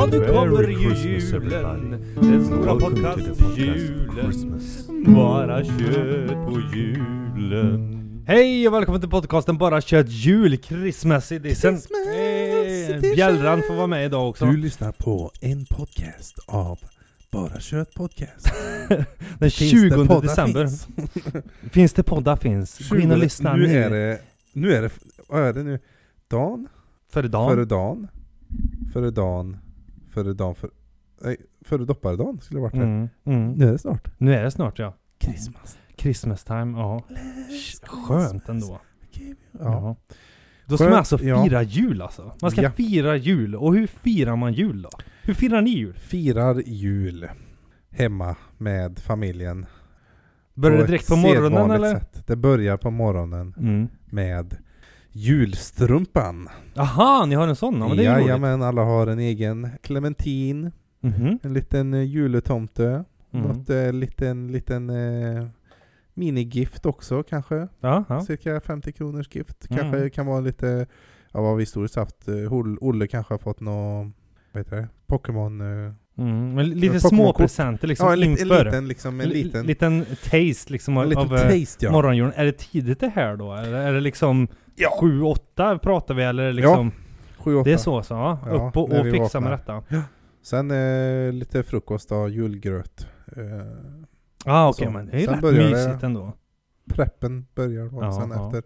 Ja, nu kommer ju julen. Den stora Welcome to the podcast podcast-julen. Christmas. Bara kött på julen. Hej och välkommen till podcasten Bara kött jul, Christmas edition. Eh, edition. Bjällran får vara med idag också. Du lyssnar på en podcast av Bara Kött Podcast. Den Finns 20 det poddar december. finns? Finns det poddar finns. Gå in och 20 lyssna nu. Är det, nu är det, vad är det nu? Dan? Före dagen. Före dagen? Före dagen? Före dagen? För, nej, före dopparedagen skulle det varit det. Mm, mm. Nu är det snart. Nu är det snart ja. Christmas. Christmas time, ja. Skönt ändå. Ja. Ja. Då ska man Skönt, alltså ja. fira jul alltså. Man ska Ja. fira jul. Och hur firar man jul då? Hur firar ni jul? Firar jul hemma med familjen. Börjar det direkt på morgonen eller? Sätt. Det börjar på morgonen Mm. med julstrumpan. Aha, ni har en sån? Ja, men det är ju roligt. Jajamän, alla har en egen clementin, Mhm. en liten eh, juletomte, Mm. något eh, liten, liten eh, minigift också kanske. Ja, ja. Cirka 50 kronors gift. Mm. Kanske kan vara lite, ja vad vi historiskt haft, eh, Hol- Olle kanske har fått något, vad heter det, Pokémon... Eh, Mm. Men lite Pokémon-kort. små presenter liksom ja, en, lit- en inför. liten liksom, en Li- liten, liten taste liksom en av, liten av eh, taste ja. morgonjulen. Är det tidigt det här då? Eller är det liksom Ja. 7-8 pratar vi eller liksom? Sju, åtta. Det är så så? Ja. Ja, Upp och, och fixa med detta? Sen eh, lite frukost då, julgröt. Eh, Ja ah, okej Så, men det är ju rätt det- mysigt ändå. preppen börjar då, Ja, sen ja. efter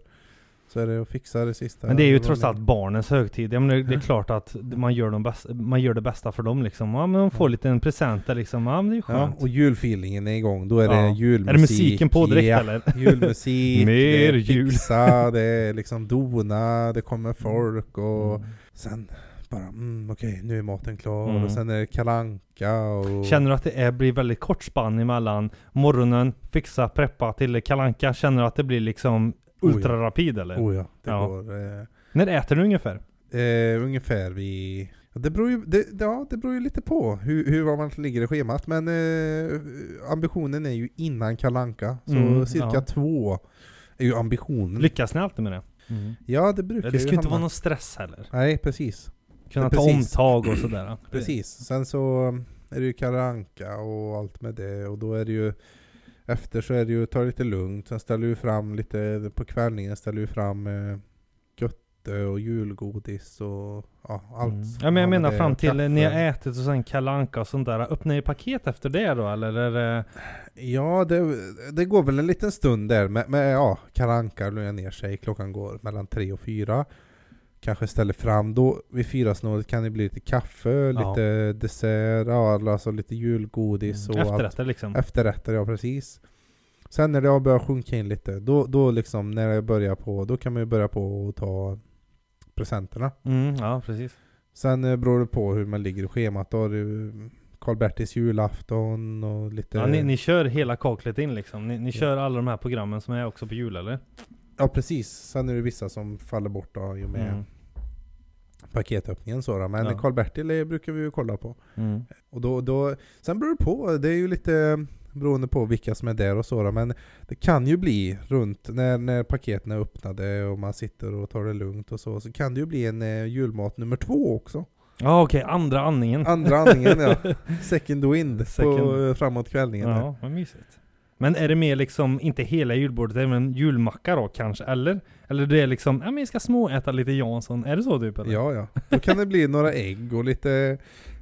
är det att fixa det sista. Men det är ju trots allt barnens högtid. Jag menar, det är klart att man gör, de bästa, man gör det bästa för dem liksom. Ja men de får Ja. lite en present där liksom. Ja men det är ju Ja, skönt. och julfeelingen är igång. Då är det Ja. julmusik. är det musiken på direkt ja. eller? Julmusik, Mer det är jul. fixa, det är liksom dona, det kommer folk och Mm. sen bara mm, okej nu är maten klar Mm. och sen är det kalanka och... Känner du att det är, blir väldigt kort spann emellan morgonen, fixa, preppa till kalanka Känner du att det blir liksom ja. Ultrarapid eller? Oh ja, det Ja. går. Eh, När äter du ungefär? Eh, ungefär vid... ja, Det beror ju, det, ja, det beror ju lite på hur, hur man ligger i schemat, men eh, ambitionen är ju innan kalanka så Mm, cirka ja. två är ju ambitionen. Lyckas ni alltid med det? ja, det brukar Det ska ju inte hamna- vara någon stress heller. Nej, precis. Kunna ta precis. omtag och sådär. Precis. Sen så är det ju kalanka och allt med det och då är det ju efter så är det ju ta det lite lugnt, sen ställer vi fram lite på kvällningen ställer vi fram eh, götte och julgodis och ja, allt. Mm. Ja men jag med menar fram till kaffe. ni har ätit och sen kalanka och sånt där. Öppnar ni paket efter det då eller är det... Ja, det, det går väl en liten stund där, men, men ja, kalanka lugnar ner sig, klockan går mellan tre och fyra. Kanske ställer fram då, vid fyra snåret kan det bli lite kaffe, Ja. lite dessert, ja, alltså lite julgodis och allt. Efterrätter liksom? Efterrätter, ja precis. Sen när det har börjat sjunka in lite, då, då liksom när det börjar på, då kan man ju börja på att ta presenterna. Mm, ja precis. Sen eh, beror det på hur man ligger i schemat, då har du Karl-Bertils julafton och lite... Ja, ni, ni kör hela kaklet in liksom? Ni, ni Ja. kör alla de här programmen som är också på jul eller? Ja precis, sen är det vissa som faller bort då, i och med Mm. Paketöppningen så då. Men. Karl-Bertil eh, brukar vi ju kolla på. Mm. Och då, då, sen beror det på, det är ju lite beroende på vilka som är där och så då. Men det kan ju bli runt, när, när paketen är öppnade och man sitter och tar det lugnt och så, så kan det ju bli en eh, julmat nummer två också. Ja okej, andra andningen. Andra andningen ja. Second wind på, Second. eh, framåt kvällningen. Ja, vad mysigt. Men är det mer liksom, inte hela julbordet, även julmacka då kanske? Eller? Eller det är liksom, ja men jag ska småäta lite Jansson. Är det så typ eller? Ja, ja. Då kan det bli några ägg och lite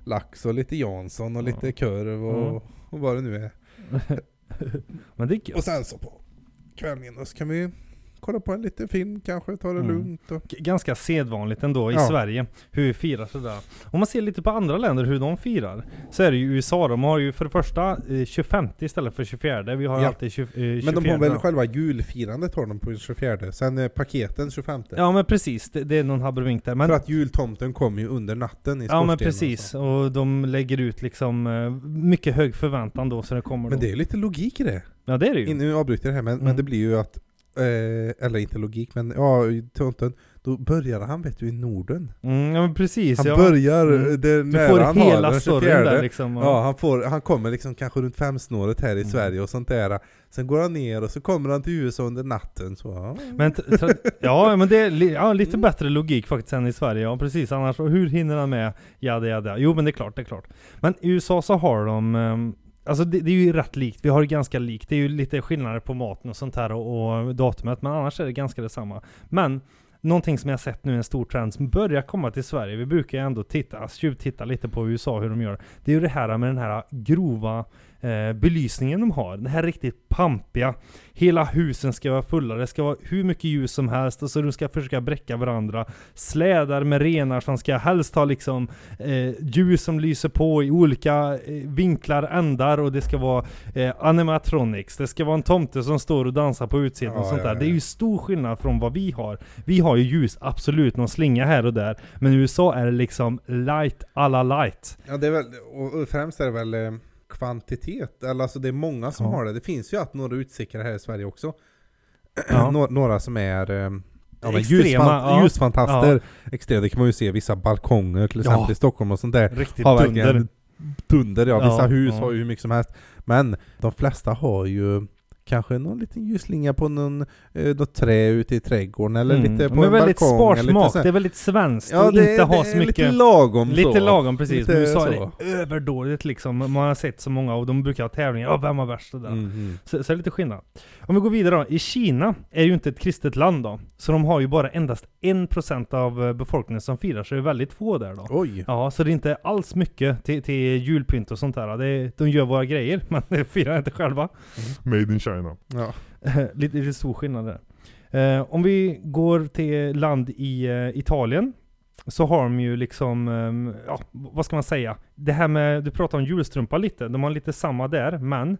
lax och lite Jansson och Ja. lite korv och, Mm. och vad det nu är. men det är Och gött. sen så på kvällningen då så kan vi kolla på en liten film kanske, ta det Mm. lugnt och... Ganska sedvanligt ändå i Ja. Sverige, hur vi firar sådär. Om man ser lite på andra länder hur de firar, så är det ju USA, de har ju för det första eh, 25 istället för 24. Vi har Ja. alltid 20, eh, 24. Men de har väl själva julfirandet har de på 24, sen eh, paketen 25. Ja men precis, det, det är någon abrovink där. Men, För att jultomten kommer ju under natten i ja men och precis, så. och de lägger ut liksom eh, mycket hög förväntan då så det kommer Men då. det är ju lite logik i det. Ja det är det ju. Nu avbryter jag det här men, men Mm. det blir ju att eh, eller inte logik, men ja, i tomten, då börjar han vet du i Norden. Mm, ja precis. Han ja. börjar Mm. det Du nära han hela har, den storyn 24. där liksom. Ja, han, får, han kommer liksom kanske runt femsnåret här i Mm. Sverige och sånt där. Sen går han ner och så kommer han till USA under natten. Så, ja. Men ja, men det är li- ja, lite Mm. bättre logik faktiskt än i Sverige. Ja, precis. Annars, hur hinner han med? Jada, jada. Jo, men det är klart, det är klart. Men i USA så har de, ehm, alltså det, det är ju rätt likt. Vi har det ganska likt. Det är ju lite skillnader på maten och sånt här och, och datumet, men annars är det ganska detsamma. Men Någonting som jag sett nu, en stor trend som börjar komma till Sverige, vi brukar ju ändå titta, tjuvtitta lite på USA hur de gör. Det är ju det här med den här grova eh, belysningen de har. Den här riktigt pampiga. Hela husen ska vara fulla, det ska vara hur mycket ljus som helst och så de ska försöka bräcka varandra. Slädar med renar som ska helst ha liksom eh, ljus som lyser på i olika eh, vinklar, ändar och det ska vara eh, animatronics. Det ska vara en tomte som står och dansar på utsidan och Ja, sånt ja, där. ja. Det är ju stor skillnad från vad vi har. Vi har ju ljus, absolut, någon slinga här och där. Men i USA är det liksom light alla light. Ja, det är väl, och främst är det väl eh, kvantitet, eller alltså det är många som Ja. har det. Det finns ju att några utstickare här i Sverige också. Ja. Nå- några som är eh, ja, men Extrema, ljusfan- ja. ljusfantaster. Extrema, det kan man ju se vissa balkonger till Ja. exempel i Stockholm och sånt där. Riktigt Har dunder. verkligen dunder, ja. Vissa Ja, hus ja. har ju hur mycket som helst. Men de flesta har ju kanske någon liten ljusslinga på någon, eh, något trä ute i trädgården eller Mm. lite på Men en väldigt balkong. eller lite sparsmak, det är väldigt svenskt Ja, och det, inte är- ha det så mycket... lite lagom Lite så. lagom precis, Lite men USA så. är det överdådigt liksom. Man har sett så många och de brukar ha tävlingar, ja vem har värst och där. Mm, mm. Så, så är det lite skillnad. Om vi går vidare då. I Kina är ju inte ett kristet land då. Så de har ju bara endast 1% av eh, befolkningen som firar, så det är väldigt få där då. Oj! Ja, så det är inte alls mycket till, till julpynt och sånt där. Det de gör våra grejer, men de firar inte själva. Made in China. Ja. lite, lite stor skillnad där. Eh, om vi går till land i eh, Italien så har de ju liksom, eh, ja vad ska man säga? Det här med, du pratar om julstrumpa lite, de har lite samma där, men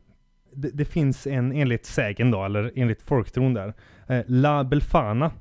det, det finns en enligt sägen då, eller enligt folktron där, eh, La Belfana,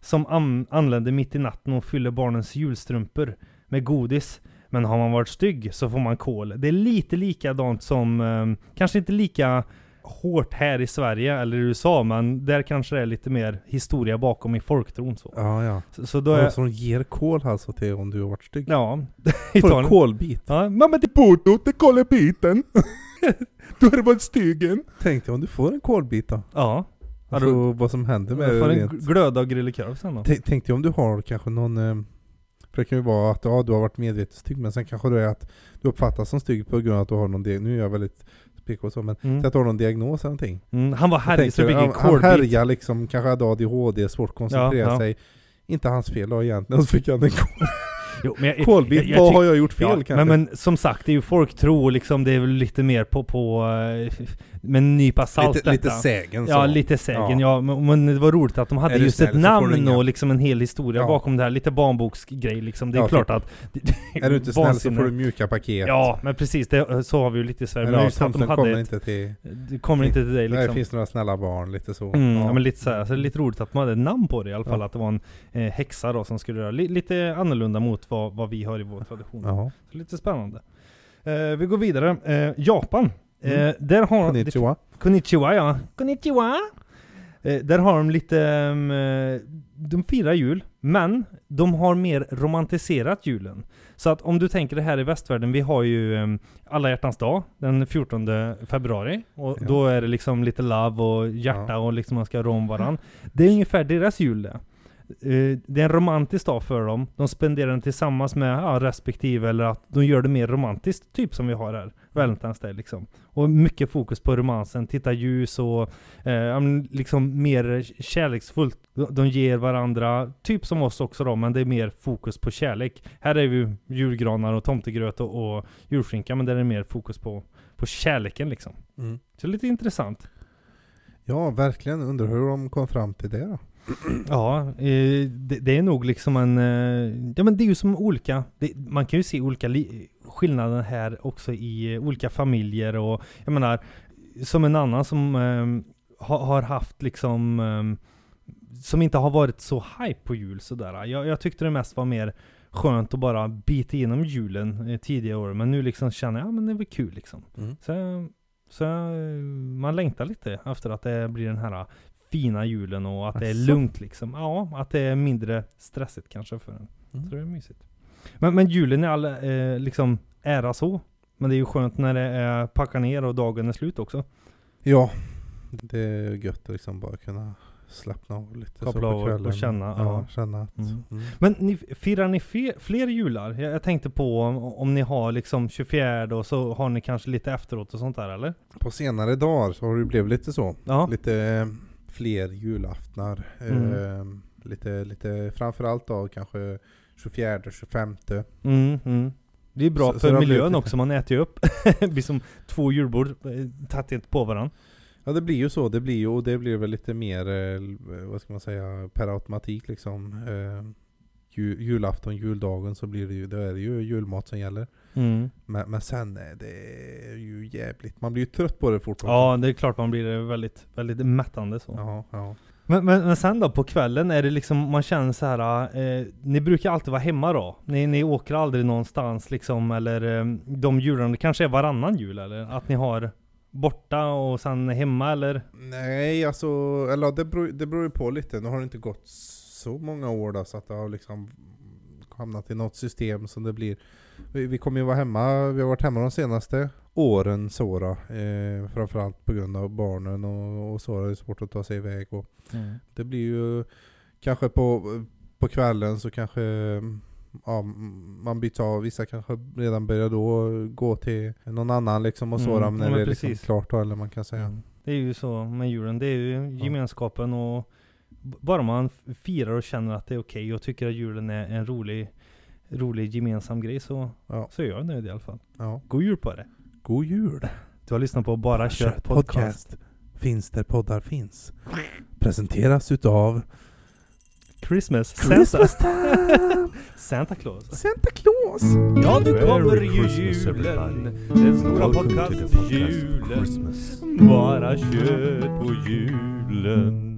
som an, anländer mitt i natten och fyller barnens julstrumpor med godis. Men har man varit stygg så får man kol. Det är lite likadant som, ehm, kanske inte lika hårt här i Sverige eller i USA, men där kanske det är lite mer historia bakom i folktron så. Ja, ja. Så, så då är... så de ger kol alltså till om du har varit stygg? Ja, Får en kolbit? Ja, mamma det... Puto, det kollar biten. du har varit styggen. Tänk dig om du får en kolbit då? Ja. Alltså, då- vad som händer med Jag får det en rent. glöda och grillekorv sen då. Tänk dig om du har kanske någon... eh, För det kan ju vara att ja, du har varit medvetet stygg, men sen kanske det är att du uppfattas som stygg på grund av att du har någon diagnos. Nu är jag väldigt PK och så, men Mm. säg att har någon diagnos eller någonting. Mm, han var härlig så fick en han, härjar liksom, kanske hade ADHD, svårt koncentrera Ja, ja. sig. Inte hans fel då egentligen, så fick han en Jo, men jag, kolbit. jag- Vad har jag gjort fel ja, kanske? men, men som sagt, det är ju folktro och liksom, det är väl lite mer på, på eh, med en nypa salt lite, lite sägen så. Ja, lite sägen. Ja. men, men det var roligt att de hade just snäll ett namn och liksom en hel historia Ja. bakom det här. Lite barnboksgrej liksom. Det är Ja, klart att... Är du inte snäll så får du mjuka paket. Ja, men precis. Det, så har vi ju lite i Sverige. Men ja, just att de hade kommer ett, inte till... Det kommer inte till dig Nej, det liksom. finns några snälla barn, lite så. Mm, ja. ja. men lite så här, så det är lite roligt att man hade ett namn på det i alla fall. Ja. Att det var en eh, häxa då som skulle göra li, lite annorlunda mot vad, vad vi har i vår tradition. Jaha. Så lite spännande. Eh, vi går vidare. Eh, Japan. Eh, Mm. där har Konnichiwa. Konnichiwa ja. Konnichiwa! Eh, där har de lite, ehm, eh, de firar jul, men de har mer romantiserat julen. Så att om du tänker det här i västvärlden, vi har ju um, alla hjärtans dag den 14 februari. Och Ja. då är det liksom lite love och hjärta Ja. och liksom man ska rå om varandra. Det är ungefär deras jul det. Eh, det är en romantisk dag för dem. De spenderar den tillsammans med ja, respektive, eller att de gör det mer romantiskt, typ som vi har här. Valentine's Day liksom. Och mycket fokus på romansen, titta ljus och eh, liksom mer kärleksfullt. De, de ger varandra, typ som oss också då, men det är mer fokus på kärlek. Här är ju julgranar och tomtegröt och, och julskinka, men där är det mer fokus på, på kärleken liksom. Mm. Så lite intressant. Ja, verkligen. Undrar hur de kom fram till det då? Ja, eh, det, det är nog liksom en... Eh, ja men det är ju som olika... Det, man kan ju se olika li, skillnader här också i eh, olika familjer och jag menar... Som en annan som eh, har, har haft liksom... Eh, som inte har varit så hype på jul sådär. Jag, jag tyckte det mest var mer skönt att bara bita igenom julen eh, tidigare år. Men nu liksom känner jag, ja men det var kul liksom. Mm. Så, så man längtar lite efter att det blir den här fina julen och att det är Asså? lugnt liksom. Ja, att det är mindre stressigt kanske för en. Mm. Så det är mysigt. Men, men julen är all eh, liksom ära så. Men det är ju skönt när det är packa ner och dagen är slut också. Ja, det är gött att liksom bara kunna slappna av lite så Koppla på av och kvällen. känna, Ja, ja. känna att... Mm. Mm. Men ni, firar ni fe, fler jular? Jag, jag tänkte på om, om ni har liksom 24 och så har ni kanske lite efteråt och sånt där eller? På senare dagar så har det blivit lite så. Ja. Lite eh, fler julaftnar. Mm. Eh, lite, lite framförallt då kanske 24, 25. Mm, mm. Det är bra Så- så för blivit miljön också, man äter ju upp. det blir som två julbord eh, tätt på varandra. Ja det blir ju så, det blir ju, och det blir väl lite mer, eh, vad ska man säga, per automatik liksom. Eh, ju, julafton, juldagen så blir det ju, då är det ju julmat som gäller. Mm. Men, men sen är det ju jävligt, man blir ju trött på det fort också. Ja, det är klart man blir väldigt, väldigt mättande så. Ja, ja. Men, men, men sen då på kvällen är det liksom, man känner så här. Eh, ni brukar alltid vara hemma då? Ni, ni åker aldrig någonstans liksom, eller eh, de jularna, det kanske är varannan jul eller? Att ni har borta och sen hemma eller? Nej, alltså, eller det beror, det beror ju på lite. Nu har det inte gått så många år då, så att det har liksom hamnat i något system som det blir. Vi, vi kommer ju vara hemma, vi har varit hemma de senaste åren så då. Eh, framförallt på grund av barnen och, och så. Det är svårt att ta sig iväg. Och det blir ju kanske på, på kvällen så kanske ja, man byts av. Vissa kanske redan börjar då gå till någon annan liksom och så Mm, ja, när men det är liksom klart då, eller man kan säga. Mm. Det är ju så med julen, det är ju gemenskapen och bara man firar och känner att det är okej och tycker att julen är en rolig, rolig gemensam grej så, Ja. så är jag nöjd i alla fall. Ja. God jul på det! God jul! Du har lyssnat på Bara Kött Podcast. Finns där poddar finns. Presenteras utav Christmas, Christmas Santa! Santa Claus. Santa Claus! Ja, nu kommer ju julen. Den stora podcast podcast-julen. Christmas. Bara kött på julen.